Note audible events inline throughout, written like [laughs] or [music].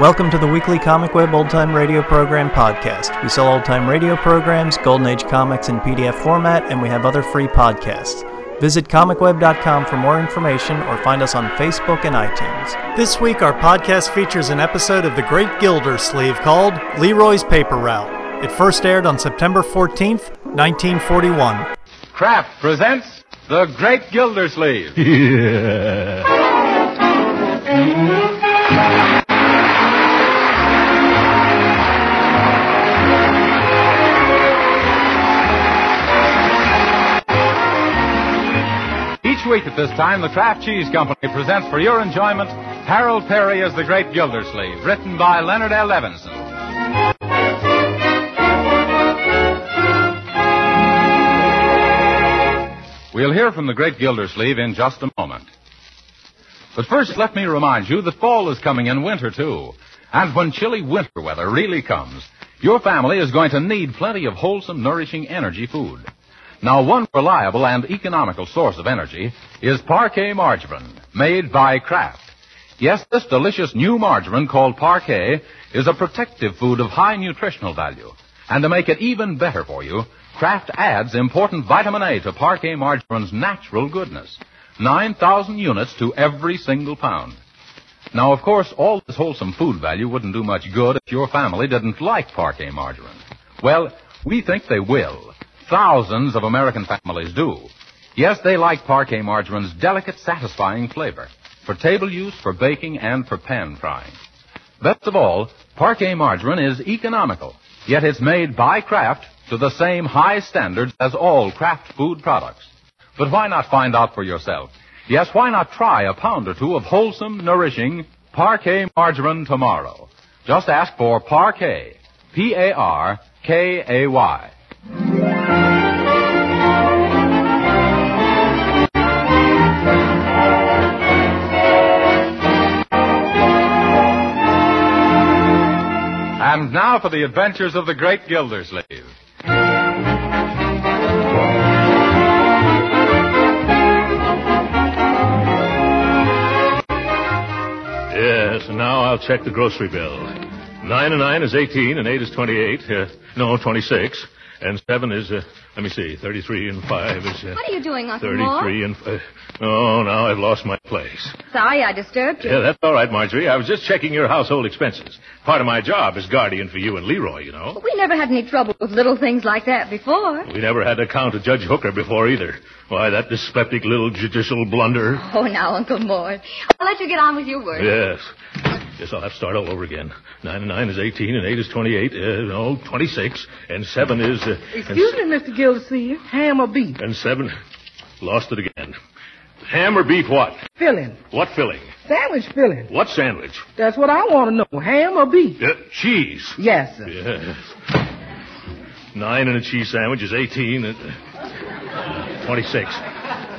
Welcome to the weekly Comic Web Old Time Radio Program podcast. We sell old time radio programs, Golden Age comics in PDF format, and we have other free podcasts. Visit comicweb.com for more information or find us on Facebook and iTunes. This week, our podcast features an episode of The Great Gildersleeve called Leroy's Paper Route. It first aired on September 14th, 1941. Kraft presents The Great Gildersleeve. [laughs] [laughs] Each week at this time, the Kraft Cheese Company presents for your enjoyment Harold Peary as the Great Gildersleeve, written by Leonard L. Levinson. We'll hear from the Great Gildersleeve in just a moment. But first, let me remind you that fall is coming in winter, too. And when chilly winter weather really comes, your family is going to need plenty of wholesome, nourishing energy food. Now, one reliable and economical source of energy is Parkay Margarine, made by Kraft. Yes, this delicious new margarine called Parkay is a protective food of high nutritional value. And to make it even better for you, Kraft adds important vitamin A to Parkay Margarine's natural goodness. 9,000 units to every single pound. Now, of course, all this wholesome food value wouldn't do much good if your family didn't like Parkay Margarine. Well, we think they will. Thousands of American families do. Yes, they like Parkay Margarine's delicate, satisfying flavor. For table use, for baking, and for pan frying. Best of all, Parkay Margarine is economical, yet it's made by Kraft to the same high standards as all Kraft food products. But why not find out for yourself? Yes, why not try a pound or two of wholesome, nourishing Parkay Margarine tomorrow? Just ask for Parkay. P-A-R-K-A-Y. And now for the adventures of the great Gildersleeve. Yes, and now I'll check the grocery bill. Nine and nine is 18, and eight is 28. Uh, no, 26. And seven is, uh, let me see, 33 and five is. Uh, What are you doing, Uncle Mort? 33 and. Uh, oh, now I've lost my place. Sorry I disturbed you. Yeah, that's all right, Marjorie. I was just checking your household expenses. Part of my job is guardian for you and Leroy, you know. We never had any trouble with little things like that before. We never had to count a Judge Hooker before either. Why, that dyspeptic little judicial blunder. Oh, now, Uncle Mort. I'll let you get on with your work. Yes. Guess I'll have to start all over again. Nine and nine is 18, and eight is 28. Uh, no, 26. And seven is. Uh, Excuse me, Mr. Gildersleeve. Ham or beef? And seven. Lost it again. Ham or beef what? Filling. What filling? Sandwich filling. What sandwich? That's what I want to know. Ham or beef? Uh, cheese. Yes, sir. Yes. Nine and a cheese sandwich is 18. And, uh, 26.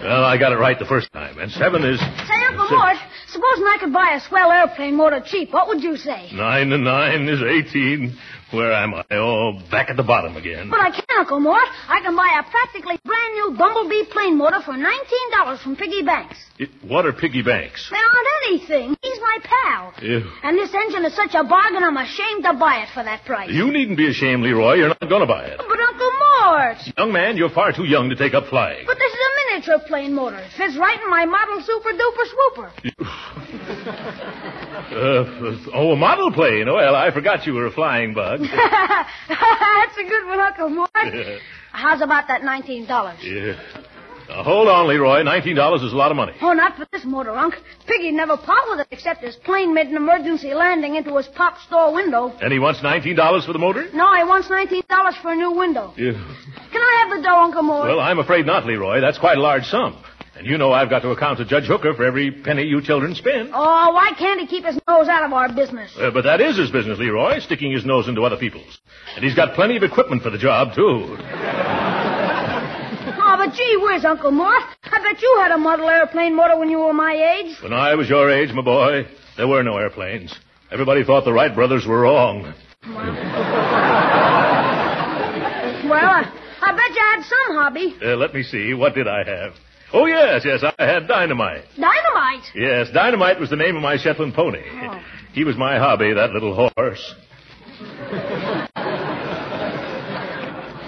Well, I got it right the first time. And seven is. Say, Uncle Mort, supposing I could buy a swell airplane motor cheap, what would you say? Nine and nine is 18. Where am I? Oh, back at the bottom again. But I can, Uncle Mort. I can buy a practically brand new Bumblebee plane motor for $19 from Piggy Banks. It- what are piggy banks? They aren't anything. He's my pal. Ew. And this engine is such a bargain, I'm ashamed to buy it for that price. You needn't be ashamed, Leroy. You're not going to buy it. But Uncle Mort! Young man, you're far too young to take up flying. But this is a miniature plane motor. It fits right in my model super duper swooper. Uh, oh, a model plane. Well, I forgot you were a flying bug. [laughs] That's a good one, Uncle Mort. How's about that $19? Yeah. Now, hold on, Leroy. Nineteen dollars is a lot of money. Oh, not for this motor, Unc. Piggy never part with it except his plane made an emergency landing into his pop store window. And he wants nineteen dollars for the motor? No, he wants $19 for a new window. Yeah. Can I have the dough, Uncle Mort? Well, I'm afraid not, Leroy. That's quite a large sum. And you know I've got to account to Judge Hooker for every penny you children spend. Oh, why can't he keep his nose out of our business? Uh, but that is his business, Leroy, sticking his nose into other people's. And he's got plenty of equipment for the job, too. Oh, gee whiz, Uncle Mort. I bet you had a model airplane motor when you were my age. When I was your age, my boy, there were no airplanes. Everybody thought the Wright brothers were wrong. Well, [laughs] I, I bet you had some hobby. Uh, let me see. What did I have? Oh, yes, yes, I had dynamite. Dynamite. Yes, Dynamite was the name of my Shetland pony. He was my hobby, that little horse. [laughs]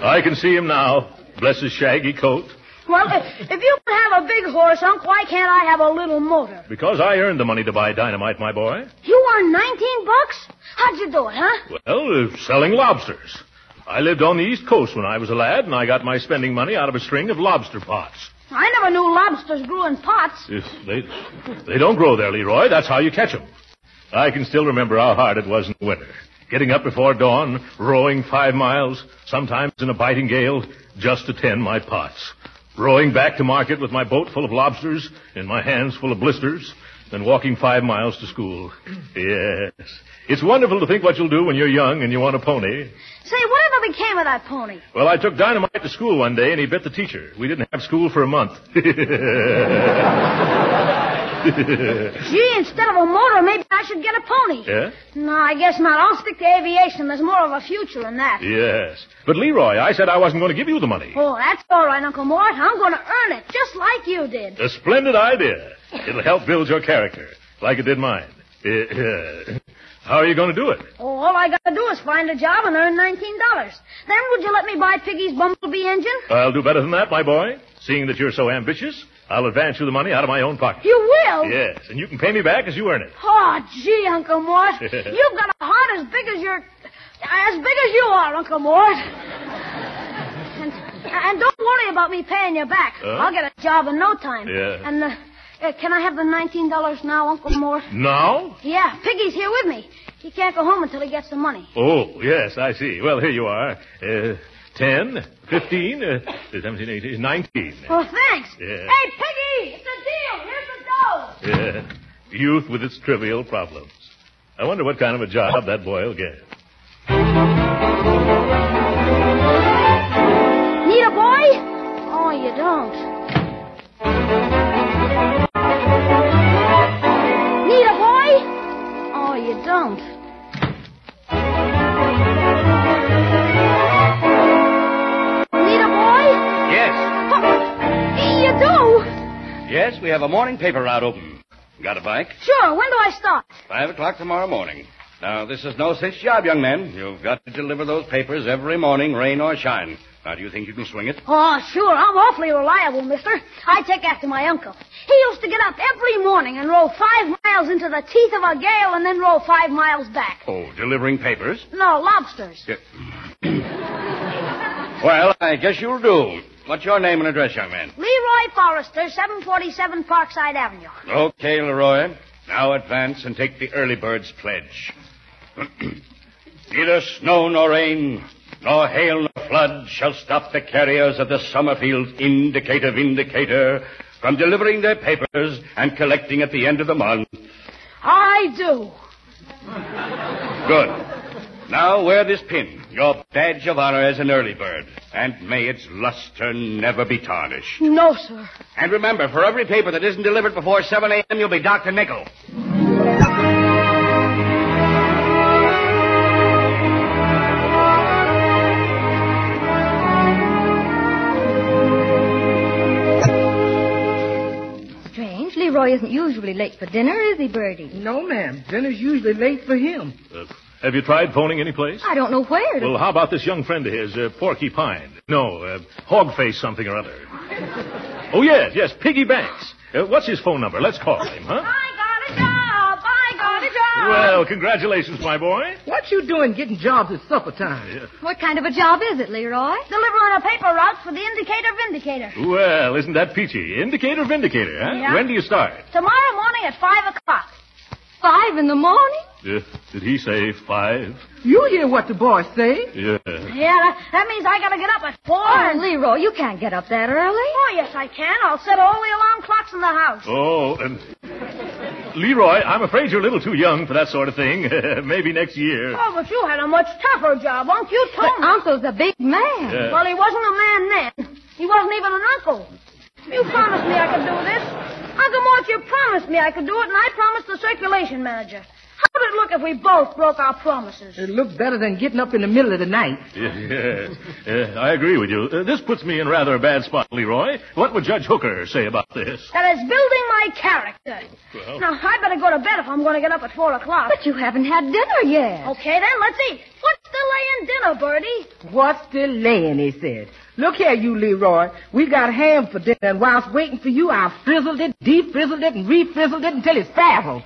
I can see him now. Bless his shaggy coat. Well, if, if you can have a big horse, Unc, why can't I have a little motor? Because I earned the money to buy dynamite, my boy. You earned 19 bucks? How'd you do it, huh? Well, uh, selling lobsters. I lived on the East Coast when I was a lad, and I got my spending money out of a string of lobster pots. I never knew lobsters grew in pots. If they, they don't grow there, Leroy. That's how you catch 'em. I can still remember how hard it was in the winter. Getting up before dawn, rowing five miles, sometimes in a biting gale, just to tend my pots. Rowing back to market with my boat full of lobsters and my hands full of blisters, then walking five miles to school. Yes. It's wonderful to think what you'll do when you're young and you want a pony. Say, whatever became of that pony? Well, I took Dynamite to school one day and he bit the teacher. We didn't have school for a month. [laughs] Gee, instead of a motor, maybe I should get a pony. yeah? No, I guess not. I'll stick to aviation. There's more of a future in that. Yes. But Leroy, I said I wasn't going to give you the money. Oh, that's all right, Uncle Mort. I'm going to earn it, just like you did. A splendid idea. It'll help build your character, like it did mine. [laughs] How are you going to do it? Oh, all I gotta do is find a job and earn nineteen dollars. Then would you let me buy Piggy's bumblebee engine? I'll do better than that, my boy. Seeing that you're so ambitious, I'll advance you the money out of my own pocket. You will? Yes, and you can pay me back as you earn it. Oh, gee, Uncle Mort. [laughs] You've got a heart as big as your... As big as you are, Uncle Mort. And, and don't worry about me paying you back. Huh? I'll get a job in no time. Yeah. And, uh, uh, can I have the $19 now, Uncle Mort? Now? Yeah, Piggy's here with me. He can't go home until he gets the money. Oh, yes, I see. Well, here you are. Uh, 10, 15, uh, 17, 18, 19. Oh, thanks. Yeah. Hey, Piggy, it's a deal. Here's the dough. Yeah. Youth with its trivial problems. I wonder what kind of a job that boy will get. Need a boy? Oh, you don't. Need a boy? Oh, you don't. Yes, we have a morning paper route open. Got a bike? Sure. When do I start? Five o'clock tomorrow morning. Now, this is no cinch job, young man. You've got to deliver those papers every morning, rain or shine. Now, do you think you can swing it? Oh, sure. I'm awfully reliable, mister. I take after my uncle. He used to get up every morning and row five miles into the teeth of a gale and then row five miles back. Oh, delivering papers? No, lobsters. [coughs] Well, I guess you'll do. What's your name and address, young man? Leroy Forrester, 747 Parkside Avenue. Okay, Leroy. Now advance and take the early bird's pledge. [clears throat] Neither snow nor rain, nor hail nor flood shall stop the carriers of the Summerfield Indicative Indicator from delivering their papers and collecting at the end of the month. I do. Good. Now wear this pin, your badge of honor as an early bird, and may its luster never be tarnished. No, sir. And remember, for every paper that isn't delivered before 7 a.m., you'll be Dr. Nickel. Strange. Leroy isn't usually late for dinner, is he, Birdie? No, ma'am. Dinner's usually late for him. Uh, have you tried phoning any place? I don't know where to. Well, how about this young friend of his, uh, Porky Pine? No, uh, Hogface something or other. [laughs] Oh, yes, yes, Piggy Banks. Uh, what's his phone number? Let's call him, huh? I got a job. I got a job. Well, congratulations, my boy. What you doing getting jobs at supper time? What kind of a job is it, Leroy? Delivering a paper route for the Indicator Vindicator. Well, isn't that peachy? Indicator vindicator, huh? Yeah. When do you start? Tomorrow morning at 5 o'clock. Five in the morning? Uh, did he say five? You hear what the boy say. Yeah. Yeah, that, that means I gotta get up at 4. Oh, and- Leroy, you can't get up that early. Oh, yes, I can. I'll set all the alarm clocks in the house. Oh, and Leroy, I'm afraid you're a little too young for that sort of thing. [laughs] Maybe next year. Oh, but you had a much tougher job, Unc. You But me. Uncle's a big man. Yeah. Well, he wasn't a man then. He wasn't even an uncle. You promised me I could do this. Uncle Mort, you promised me I could do it, and I promised the circulation manager. How would it look if we both broke our promises? It looks better than getting up in the middle of the night. [laughs] Yeah, yeah, yeah, I agree with you. Uh, this puts me in rather a bad spot, Leroy. What would Judge Hooker say about this? That is building my my character. Well. Now, I better go to bed if I'm going to get up at 4 o'clock. But you haven't had dinner yet. Okay, then, let's eat. What's delaying dinner, Birdie? What's delaying, he said. Look here, you Leroy. We got ham for dinner, and whilst waiting for you, I frizzled it, defrizzled it, and refrizzled it until it's frazzled.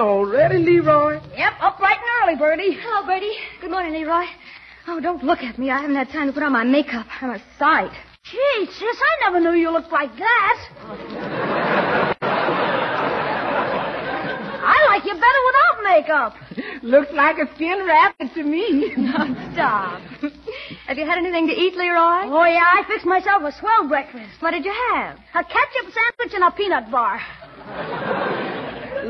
Already, Leroy? Yep, up bright and early, Birdie. Hello, Birdie. Good morning, Leroy. Oh, don't look at me. I haven't had time to put on my makeup. I'm a sight. Gee, sis, I never knew you looked like that. I like you better without makeup. [laughs] Looks like a skin rabbit to me. [laughs] Stop. Have you had anything to eat, Leroy? Oh, yeah, I fixed myself a swell breakfast. What did you have? A ketchup sandwich and a peanut bar.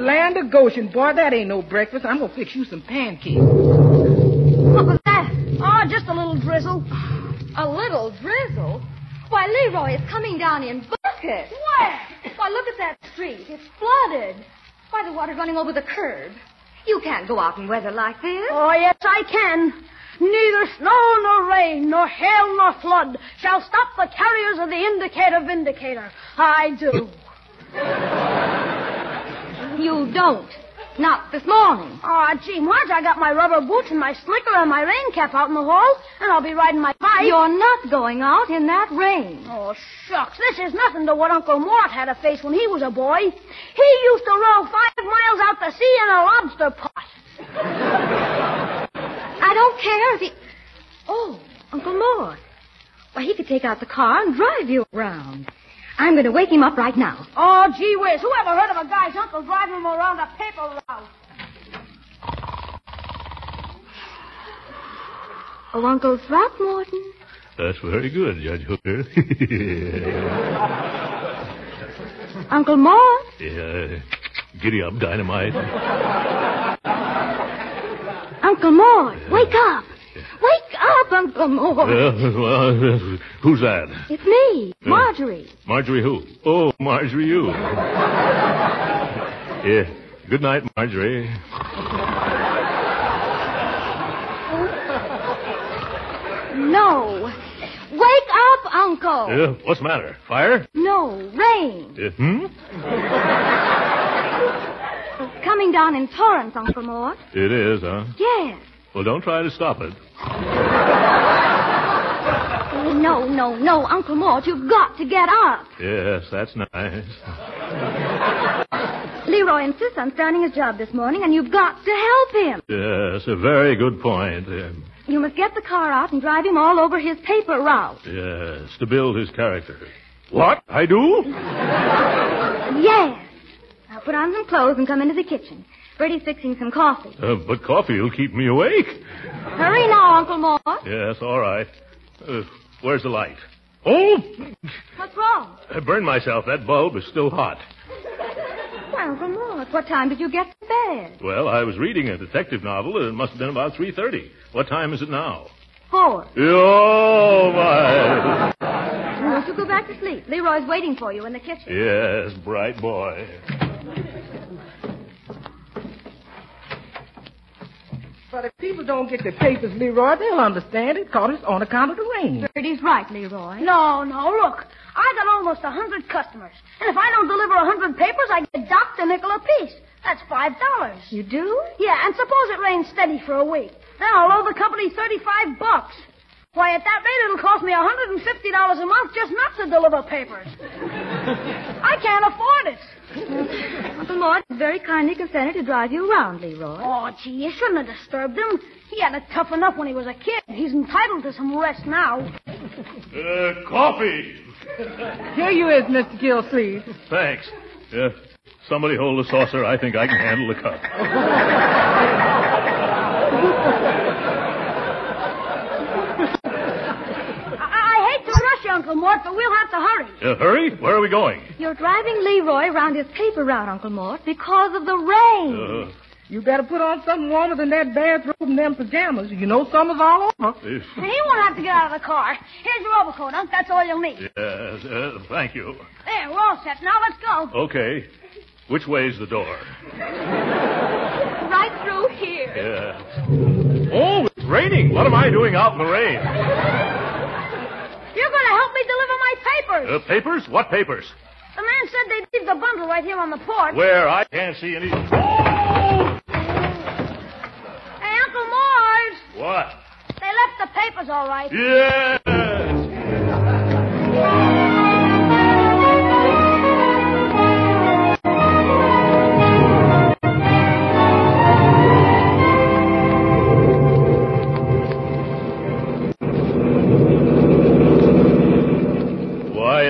Land of Goshen, boy, that ain't no breakfast. I'm gonna fix you some pancakes. What was that? Oh, just a little drizzle. A little drizzle? Why, Leroy, it's coming down in buckets. Where? Why, look at that street. It's flooded. Why, the water's running over the curb. You can't go out in weather like this. Oh, yes, I can. Neither snow nor rain, nor hail nor flood shall stop the carriers of the indicator vindicator. I do. You don't. Not this morning. Aw, gee, Marge, I got my rubber boots and my slicker and my rain cap out in the hall, and I'll be riding my bike. You're not going out in that rain. Oh, shucks. This is nothing to what Uncle Mort had to face when he was a boy. He used to row five miles out to sea in a lobster pot. I don't care if he. Oh, Uncle Mort. Why, he could take out the car and drive you around. I'm going to wake him up right now. Oh, gee whiz. Who ever heard of a guy's uncle driving him around a paper route? Oh, Uncle Throckmorton. That's very good, Judge Hooker. [laughs] Uncle Mort. yeah. Giddy up, dynamite. Uncle Mort, wake up. Wake up, Uncle Mort. Uh, well, well, who's that? It's me, uh, Marjorie. Marjorie who? Oh, Marjorie you. yeah. Good night, Marjorie. No. Wake up, Uncle. Yeah, what's the matter? Fire? No, rain. Yeah, hmm? It's coming down in torrents, Uncle Mort. It is, huh? Yes. Well, don't try to stop it. [laughs] No, no, no, Uncle Mort, you've got to get up. Yes, that's nice. [laughs] Leroy insists on starting his job this morning, and you've got to help him. Yes, a very good point. Um, You must get the car out and drive him all over his paper route. yes, to build his character. What? I do? [laughs] Yes. Now put on some clothes and come into the kitchen. Birdie's fixing some coffee. Uh, but coffee will keep me awake. Hurry now, Uncle Mort. Yes, all right. Uh, where's the light? Oh! What's wrong? I burned myself. That bulb is still hot. Why, Uncle Mort, what time did you get to bed? Well, I was reading a detective novel. It must have been about 3.30. What time is it now? Four. Oh, my. Won't you go back to sleep? Leroy's waiting for you in the kitchen. Yes, bright boy. But if people don't get their papers, Leroy, they'll understand it, because it's on account of the rain. Birdie's right, Leroy. No, no, look. I got almost a hundred customers. And if I don't deliver a hundred papers, I get docked a nickel apiece. That's five dollars. You do? Yeah, and suppose it rains steady for a week. Then I'll owe the company thirty-five bucks. Why, at that rate, it'll cost me a hundred and fifty dollars a month just not to deliver papers. [laughs] I can't afford it. Uncle Mort very kindly consented to drive you around, Leroy. Oh, gee, you shouldn't have disturbed him. He had it tough enough when he was a kid. He's entitled to some rest now. Uh, coffee. Here you is, Mr. Gilsleeve. Thanks. Uh, somebody hold the saucer. I think I can handle the cup. [laughs] I, I hate to rush you, Uncle Mort, but we'll have to hurry. Uh, hurry? Where are we going? You're driving Leroy around his paper route, Uncle Mort, because of the rain. Uh, You better put on something warmer than that bathrobe and them pajamas. You know summer's all over. If- He won't have to get out of the car. Here's your overcoat, Unc. That's all you'll need. Yes, uh, thank you. There, we're all set. Now let's go. Okay. Which way's the door? [laughs] Right through here. Yeah. Oh, it's raining. What am I doing out in the rain? You're going to help me deliver my papers. Uh, papers? What papers? The man said they'd leave the bundle right here on the porch. Where? I can't see any. Oh! Hey, Uncle Mort. What? They left the papers all right. Yes!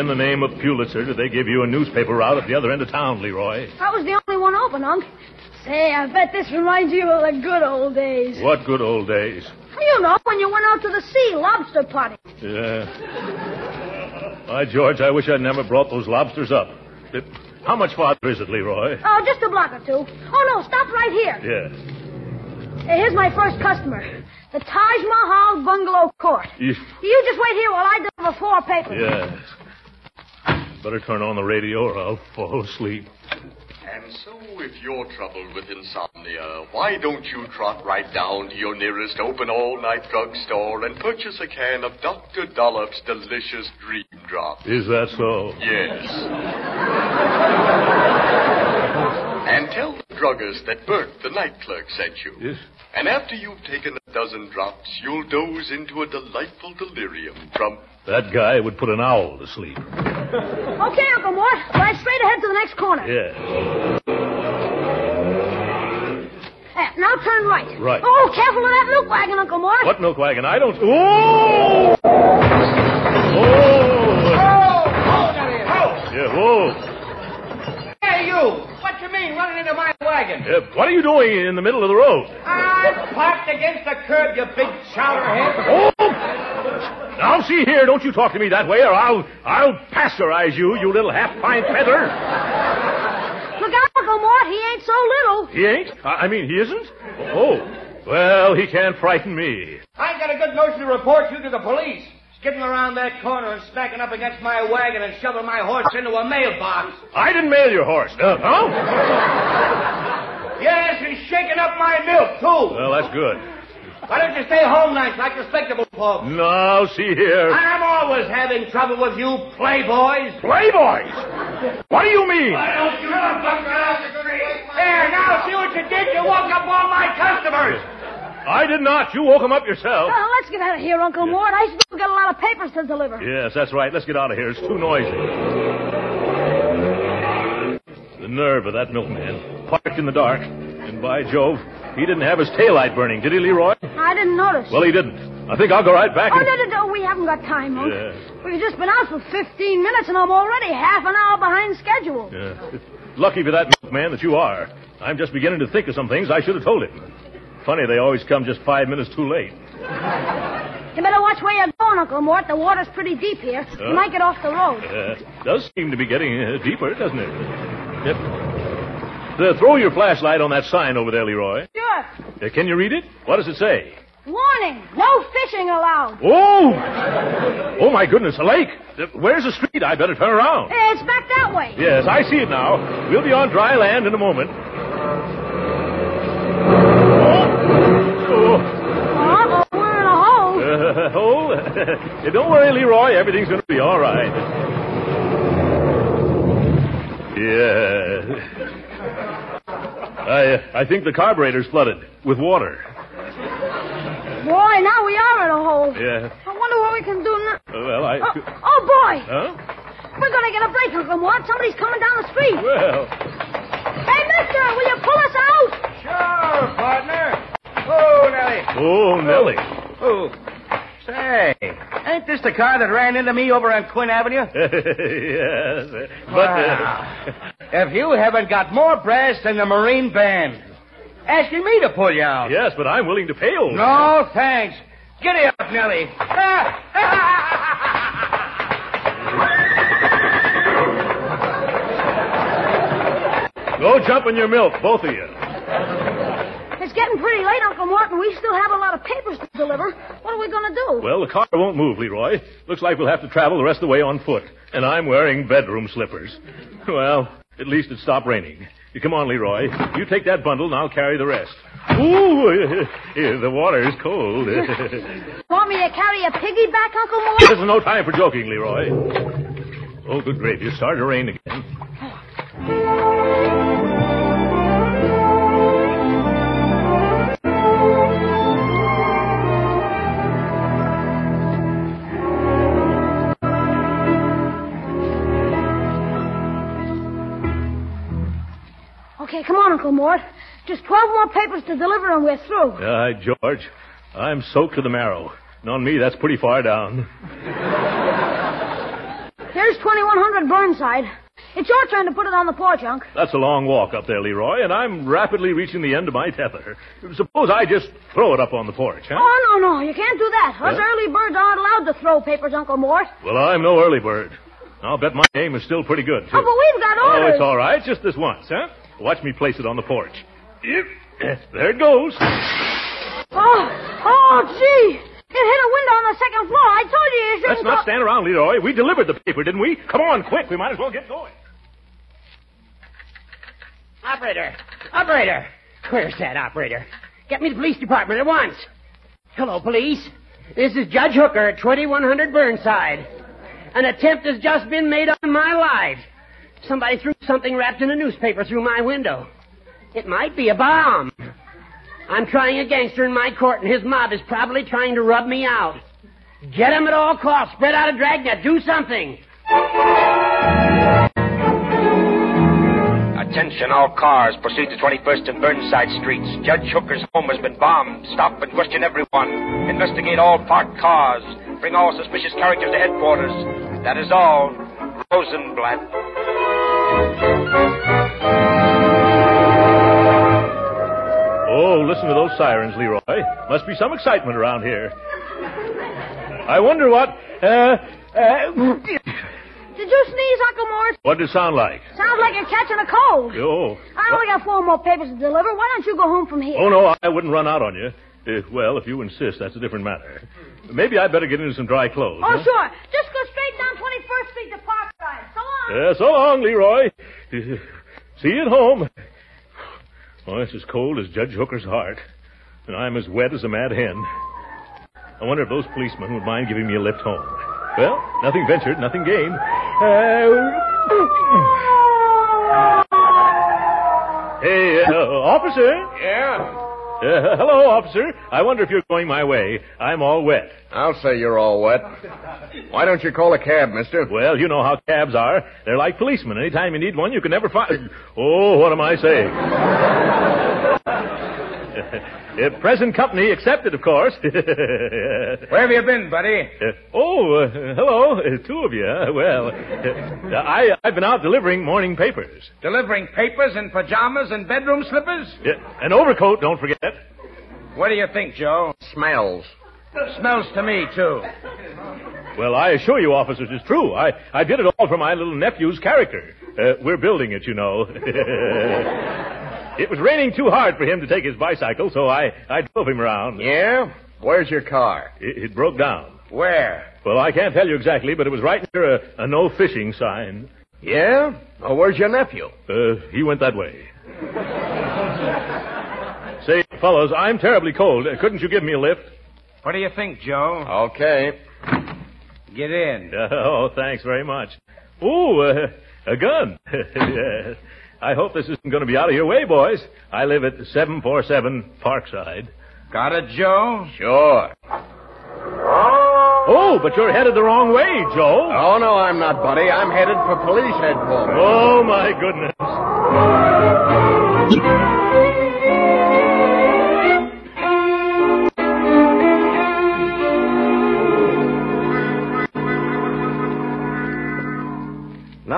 In the name of Pulitzer did they give you a newspaper route at the other end of town, Leroy? I was the only one open, Unc. Say, I bet this reminds you of the good old days. What good old days. You know, when you went out to the sea lobster potting. Yeah. Why, George, I wish I'd never brought those lobsters up. It- how much farther is it, Leroy? Oh, just a block or two. Oh, no, stop right here. Yes. Hey, here's my first customer. The Taj Mahal Bungalow Court. You- You just wait here while I deliver four papers. Yes. Better turn on the radio or I'll fall asleep. And so, if you're troubled with insomnia, why don't you trot right down to your nearest open all-night drugstore and purchase a can of Dr. Dollop's delicious Dream Drop? Is that so? Yes. and tell the druggist that Bert, the night clerk, sent you. Yes. And after you've taken a dozen drops, you'll doze into a delightful delirium from That guy would put an owl to sleep. Okay, Uncle Mort. Right straight ahead to the next corner. Yes. Eh, now turn right. Right. Oh, careful of that milk wagon, Uncle Mort. What milk wagon? I don't. Oh! Oh! Yeah, whoa. Hey, you! What you mean, running into my wagon? Yeah, what are you doing in the middle of the road? I'm parked against the curb, you big chowderhead. Oh! Now, see here, don't you talk to me that way, or I'll I'll pasteurize you, you little half-pint feather. Look out, Uncle Mort. He ain't so little. He ain't? I I mean, he isn't? Oh, well, he can't frighten me. I got a good notion to report you to the police. Skidding around that corner and smacking up against my wagon and shoving my horse into a mailbox. I didn't mail your horse, no? no? Yes, he's shaking up my milk, too. Well, that's good. Why don't you stay home nights like respectable folks? Now, see here. I'm always having trouble with you playboys. Playboys! What do you mean? Why don't you come out the street? There, now see what you did. You woke up all my customers. I did not. You woke him up yourself. Well, let's get out of here, Uncle Mort. I still got a lot of papers to deliver. Yes, that's right. Let's get out of here. It's too noisy. The nerve of that milkman. Parked in the dark. And by Jove, he didn't have his taillight burning, did he, Leroy? I didn't notice. Well, he didn't. I think I'll go right back Oh, and... no, no, no. We haven't got time, Unc. Yeah. We've just been out for 15 minutes, and I'm already half an hour behind schedule. Yeah. Lucky for that man that you are. I'm just beginning to think of some things I should have told him. Funny, they always come just five minutes too late. [laughs] You better watch where you're going, Uncle Mort. The water's pretty deep here. Huh? You might get off the road. Uh, does seem to be getting uh, deeper, doesn't it? Yep. Uh, throw your flashlight on that sign over there, Leroy. Sure. Uh, can you read it? What does it say? Warning, no fishing allowed. Oh! Oh, my goodness, a lake. Uh, where's the street? I better turn around. It's back that way. Yes, I see it now. We'll be on dry land in a moment. Oh! Uh-oh, a hole. [laughs] [laughs] Don't worry, Leroy. Everything's going to be all right. Yeah. I, I think the carburetor's flooded with water. Boy, now we are in a hole. Yeah. I wonder what we can do now. Uh, well, I. Oh, oh, boy. Huh? We're going to get a break, Uncle Mort. Somebody's coming down the street. Well, Hey, mister, will you pull us out? Sure, partner. Oh, Nellie. oh, Nellie. Oh. Say, ain't this the car that ran into me over on Quinn Avenue? [laughs] yes. But. Wow. Uh, [laughs] If you haven't got more brass than the Marine Band, asking me to pull you out. yes, but I'm willing to pay old. No, thanks. Get up, Nellie. Go jump in your milk, both of you. It's getting pretty late, Uncle Morton. We still have a lot of papers to deliver. What are we going to do? Well, the car won't move, Leroy. Looks like we'll have to travel the rest of the way on foot. And I'm wearing bedroom slippers. Well, at least it stopped raining. Come on, Leroy. You take that bundle and I'll carry the rest. Ooh, [laughs] the water is cold. [laughs] Want me to carry a piggyback, Uncle Mort? There's no time for joking, Leroy. Oh, good gravy. It started to rain again. Okay, come on, Uncle Mort. Just 12 more papers to deliver and we're through. Aye, George. I'm soaked to the marrow. And on me, that's pretty far down. Here's 2100 Burnside. It's your turn to put it on the porch, Unc. That's a long walk up there, Leroy, and I'm rapidly reaching the end of my tether. Suppose I just throw it up on the porch, huh? Oh, no, no, you can't do that. Us Yeah? early birds aren't allowed to throw papers, Uncle Mort. Well, I'm no early bird. I'll bet my aim is still pretty good, too. Oh, but we've got orders. Oh, it's all right. Just this once, huh? Watch me place it on the porch. Yep. There it goes. Oh, oh, gee. It hit a window on the second floor. I told you you Let's shouldn't not go- stand around, Leroy. We delivered the paper, didn't we? Come on, quick. We might as well get going. Operator! Operator! Where's that operator? Get me the police department at once. Hello, police. This is Judge Hooker at 2100 Burnside. An attempt has just been made on my life. Somebody threw something wrapped in a newspaper through my window. It might be a bomb. I'm trying a gangster in my court, and his mob is probably trying to rub me out. Get him at all costs. Spread out a dragnet. Do something. Attention all cars. Proceed to 21st and Burnside Streets. Judge Hooker's home has been bombed. Stop and question everyone. Investigate all parked cars. Bring all suspicious characters to headquarters. That is all. Rosenblatt. Oh, listen to those sirens, Leroy. Must be some excitement around here. I wonder what. Uh, uh, Did you sneeze, Uncle Morris? what did it sound like? Sounds like you're catching a cold. Oh. I only got four more papers to deliver. Why don't you go home from here? Oh, no, I wouldn't run out on you. Uh, well, if you insist, that's a different matter. Maybe I'd better get into some dry clothes. Oh, huh? sure. Just go straight down 21st Street to Parkside. So long. Yeah, so long, Leroy. See you at home. Oh, it's as cold as Judge Hooker's heart, and I'm as wet as a mad hen. I wonder if those policemen would mind giving me a lift home. Well, nothing ventured, nothing gained. Uh, [clears throat] hey, uh, officer. Yeah? Uh, hello, officer. I wonder if you're going my way. I'm all wet. I'll say you're all wet. Why don't you call a cab, mister? Well, you know how cabs are. They're like policemen. Anytime you need one, you can never find. Oh, what am I saying? [laughs] Uh, present company accepted, of course. [laughs] Where have you been, buddy? Uh, [laughs] oh, uh, hello, uh, two of you. Well, uh, I, I've been out delivering morning papers. Delivering papers and pajamas and bedroom slippers? Yeah, an overcoat, don't forget. What do you think, Joe? Smells. Smells to me, too. Well, I assure you, officers, it's true. I, I did it all for my little nephew's character. Uh, we're building it, you know. It was raining too hard for him to take his bicycle, so I, I drove him around. Yeah? Where's your car? It, it broke down. Where? Well, I can't tell you exactly, but it was right near a, a no fishing sign. Yeah? Oh, where's your nephew? Uh, he went that way. Say, fellows, I'm terribly cold. Uh, couldn't you give me a lift? What do you think, Joe? Okay. Get in. [laughs] oh, thanks very much. Ooh, uh, a gun. [laughs] I hope this isn't going to be out of your way, boys. I live at 747 Parkside. Got it, Joe? Sure. Oh, but you're headed the wrong way, Joe. Oh, no, I'm not, buddy. I'm headed for police headquarters. Oh, my goodness.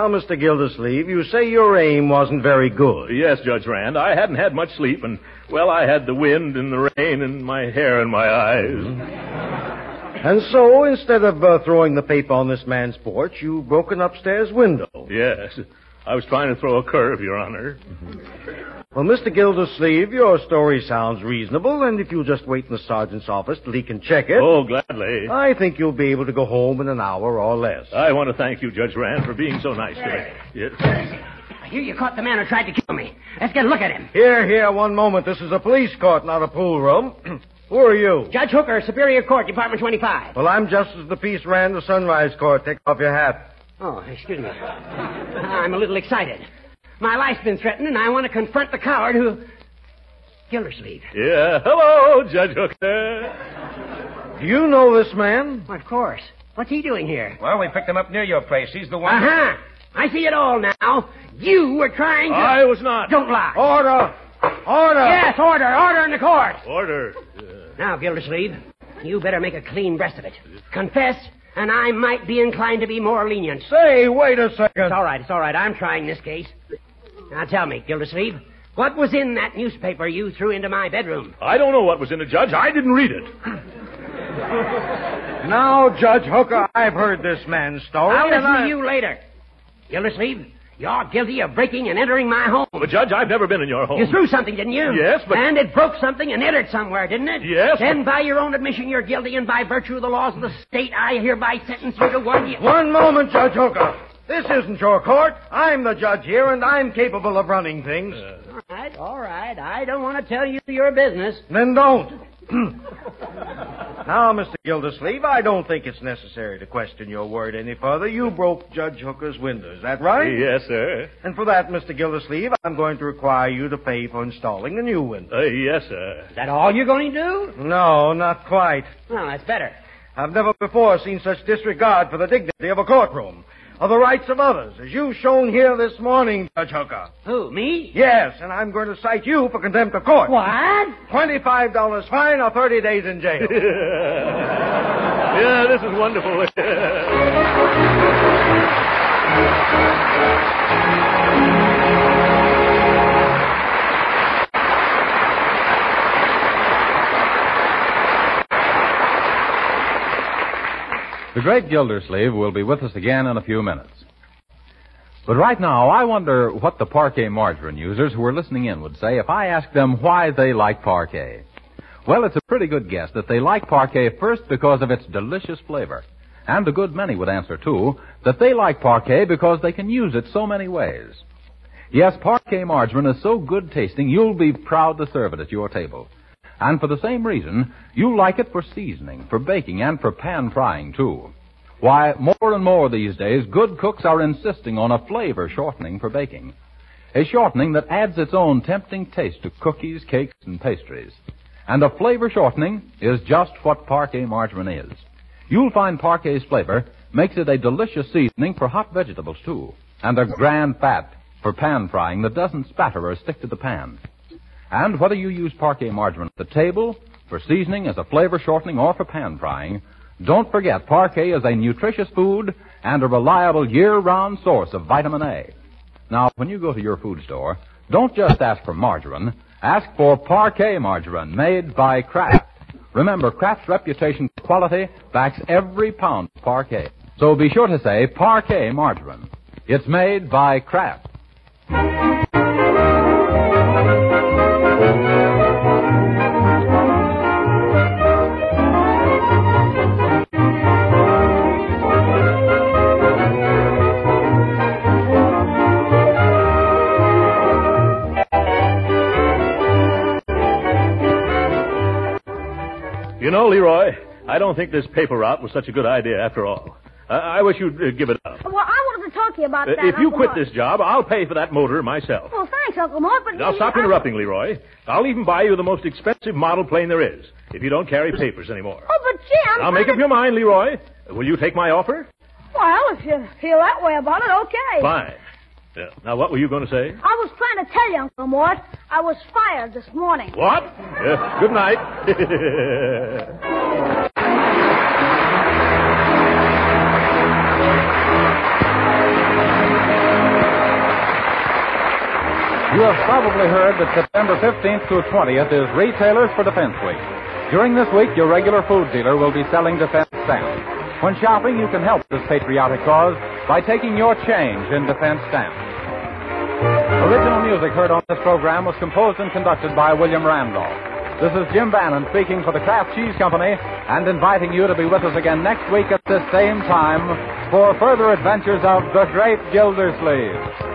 Now, Mr. Gildersleeve, you say your aim wasn't very good. Yes, Judge Rand. I hadn't had much sleep, and, well, I had the wind and the rain and my hair in my eyes. [laughs] And so, instead of uh, throwing the paper on this man's porch, you broke an upstairs window. Yes. I was trying to throw a curve, Your Honor. Mm-hmm. Well, Mr. Gildersleeve, your story sounds reasonable, and if you'll just wait in the sergeant's office till he can check it. Oh, gladly. I think you'll be able to go home in an hour or less. I want to thank you, Judge Rand, for being so nice to me. Yes. I hear you caught the man who tried to kill me. Let's get a look at him. Here, here, one moment. This is a police court, not a pool room. [clears throat] Who are you? Judge Hooker, Superior Court, Department 25. Well, I'm Justice of the Peace Rand, the Sunrise Court. Take off your hat. Oh, excuse me. I'm a little excited. My life's been threatened, and I want to confront the coward who. Gildersleeve. Yeah. Hello, Judge Hooker. Do you know this man? Of course. What's he doing here? Well, we picked him up near your place. He's the one. Uh huh. I see it all now. You were trying to. I was not. Don't lie. Order! Order! Yes, order. Order in the court. Order. Now, Gildersleeve, you better make a clean breast of it. Confess, and I might be inclined to be more lenient. Say, wait a second. It's all right. It's all right. I'm trying this case. Now tell me, Gildersleeve, what was in that newspaper you threw into my bedroom? I don't know what was in it, Judge. I didn't read it. Now, Judge Hooker, I've heard this man's story. I'll and listen I- to you later. Gildersleeve, you're guilty of breaking and entering my home. But, Judge, I've never been in your home. You threw something, didn't you? Yes, but- And it broke something and entered somewhere, didn't it? Yes, Then, by your own admission, you're guilty, and by virtue of the laws of the state, I hereby sentence you to one year. One moment, Judge Hooker. This isn't your court. I'm the judge here, and I'm capable of running things. All right, all right. I don't want to tell you your business. Then don't. [clears throat] now, Mr. Gildersleeve, I don't think it's necessary to question your word any further. You broke Judge Hooker's window. Is that right? Yes, sir. And for that, Mr. Gildersleeve, I'm going to require you to pay for installing a new window. Uh, yes, sir. Is that all you're going to do? No, not quite. Well, that's better. I've never before seen such disregard for the dignity of a courtroom, of the rights of others, as you've shown here this morning, Judge Hooker. Who, me? Yes, and I'm going to cite you for contempt of court. What? Twenty-five dollars fine or thirty days in jail. [laughs] yeah, this is wonderful. [laughs] The great Gildersleeve will be with us again in a few minutes. But right now, I wonder what the Parkay margarine users who are listening in would say if I asked them why they like Parkay. Well, it's a pretty good guess that they like Parkay first because of its delicious flavor. And a good many would answer, too, that they like Parkay because they can use it so many ways. Yes, Parkay margarine is so good tasting, you'll be proud to serve it at your table. And for the same reason, you like it for seasoning, for baking, and for pan frying, too. Why, more and more these days, good cooks are insisting on a flavor shortening for baking. A shortening that adds its own tempting taste to cookies, cakes, and pastries. And a flavor shortening is just what Parkay margarine is. You'll find Parkay's flavor makes it a delicious seasoning for hot vegetables, too. And a grand fat for pan frying that doesn't spatter or stick to the pan. And whether you use Parkay margarine at the table, for seasoning, as a flavor shortening, or for pan frying, don't forget Parkay is a nutritious food and a reliable year-round source of vitamin A. Now, when you go to your food store, don't just ask for margarine. Ask for Parkay margarine made by Kraft. Remember, Kraft's reputation for quality backs every pound of Parkay. So be sure to say Parkay margarine. It's made by Kraft. Leroy, I don't think this paper route was such a good idea after all. I, I wish you'd uh, give it up. Well, I wanted to talk to you about Uh, that. if you Uncle quit Mort. this job, I'll pay for that motor myself. Well, thanks, Uncle Mort, but... Now, stop I- interrupting, Leroy. I'll even buy you the most expensive model plane there is, if you don't carry papers anymore. Oh, but Jim... Now, make up your mind, Leroy. Will you take my offer? Well, if you feel that way about it, okay. Fine. Yeah. Now, what were you going to say? I was trying to tell you, Uncle Mort, I was fired this morning. What? Yeah, good night. [laughs] have probably heard that September 15th through 20th is Retailers for Defense Week. During this week, your regular food dealer will be selling defense stamps. When shopping, you can help this patriotic cause by taking your change in defense stamps. Original music heard on this program was composed and conducted by William Randolph. This is Jim Bannon speaking for the Kraft Cheese Company and inviting you to be with us again next week at this same time for further adventures of the Great Gildersleeve.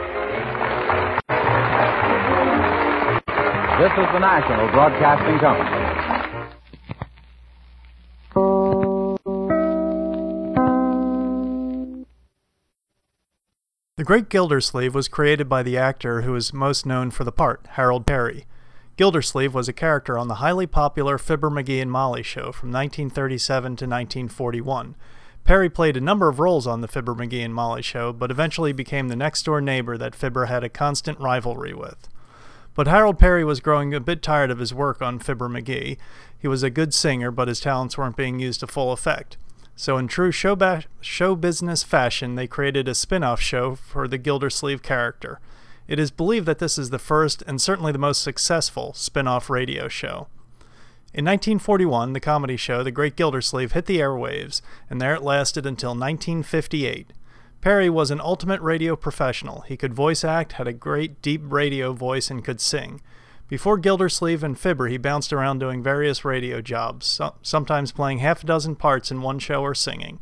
This is the National Broadcasting Company. The Great Gildersleeve was created by the actor who is most known for the part, Harold Peary. Gildersleeve was a character on the highly popular Fibber McGee and Molly show from 1937 to 1941. Peary played a number of roles on the Fibber McGee and Molly show, but eventually became the next door neighbor that Fibber had a constant rivalry with. But Harold Peary was growing a bit tired of his work on Fibber McGee. He was a good singer, but his talents weren't being used to full effect. So, in true show, ba- show business fashion, they created a spin off show for the Gildersleeve character. It is believed that this is the first and certainly the most successful spin off radio show. In 1941, the comedy show The Great Gildersleeve hit the airwaves, and there it lasted until 1958. Peary was an ultimate radio professional. He could voice act, had a great deep radio voice, and could sing. Before Gildersleeve and Fibber, he bounced around doing various radio jobs, sometimes playing half a dozen parts in one show or singing.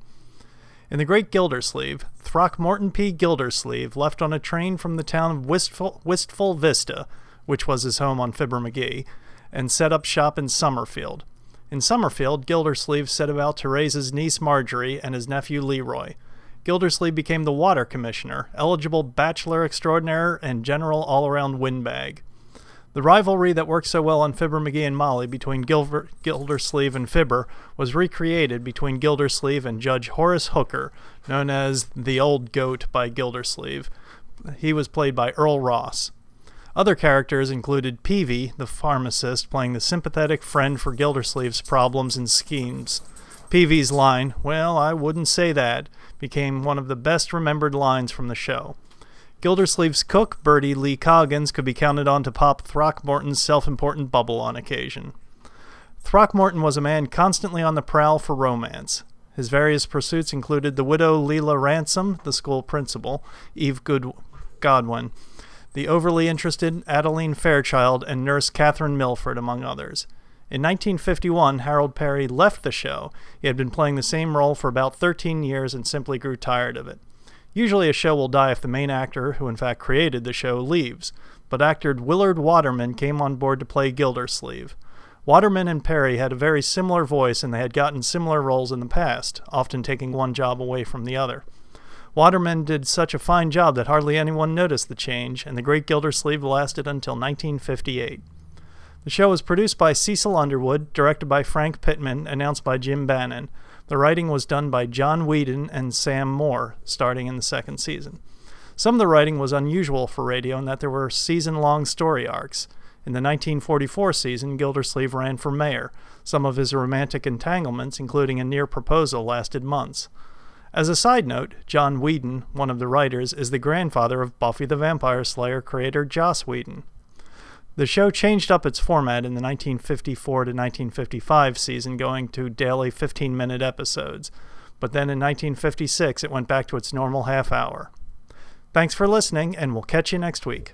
In The Great Gildersleeve, Throckmorton P. Gildersleeve left on a train from the town of Wistful, Wistful Vista, which was his home on Fibber McGee, and set up shop in Summerfield. In Summerfield, Gildersleeve set about to raise his niece Marjorie and his nephew Leroy. Gildersleeve became the water commissioner, eligible bachelor extraordinaire, and general all around windbag. The rivalry that worked so well on Fibber McGee and Molly between Gilver, Gildersleeve and Fibber was recreated between Gildersleeve and Judge Horace Hooker, known as the Old Goat by Gildersleeve. He was played by Earle Ross. Other characters included Peavey, the pharmacist, playing the sympathetic friend for Gildersleeve's problems and schemes. Peavey's line, Well, I wouldn't say that, became one of the best remembered lines from the show. Gildersleeve's cook, Birdie Lee Coggins, could be counted on to pop Throckmorton's self important bubble on occasion. Throckmorton was a man constantly on the prowl for romance. His various pursuits included the widow Leila Ransom, the school principal, Eve Good- Godwin, the overly interested Adeline Fairchild, and nurse Catherine Milford, among others. In 1951, Harold Peary left the show. He had been playing the same role for about 13 years and simply grew tired of it. Usually, a show will die if the main actor, who in fact created the show, leaves, but actor Willard Waterman came on board to play Gildersleeve. Waterman and Peary had a very similar voice and they had gotten similar roles in the past, often taking one job away from the other. Waterman did such a fine job that hardly anyone noticed the change, and The Great Gildersleeve lasted until 1958. The show was produced by Cecil Underwood, directed by Frank Pittman, announced by Jim Bannon. The writing was done by John Whedon and Sam Moore, starting in the second season. Some of the writing was unusual for radio in that there were season long story arcs. In the 1944 season, Gildersleeve ran for mayor. Some of his romantic entanglements, including a near proposal, lasted months. As a side note, John Whedon, one of the writers, is the grandfather of Buffy the Vampire Slayer creator Joss Whedon. The show changed up its format in the 1954 to 1955 season, going to daily 15 minute episodes, but then in 1956 it went back to its normal half hour. Thanks for listening, and we'll catch you next week.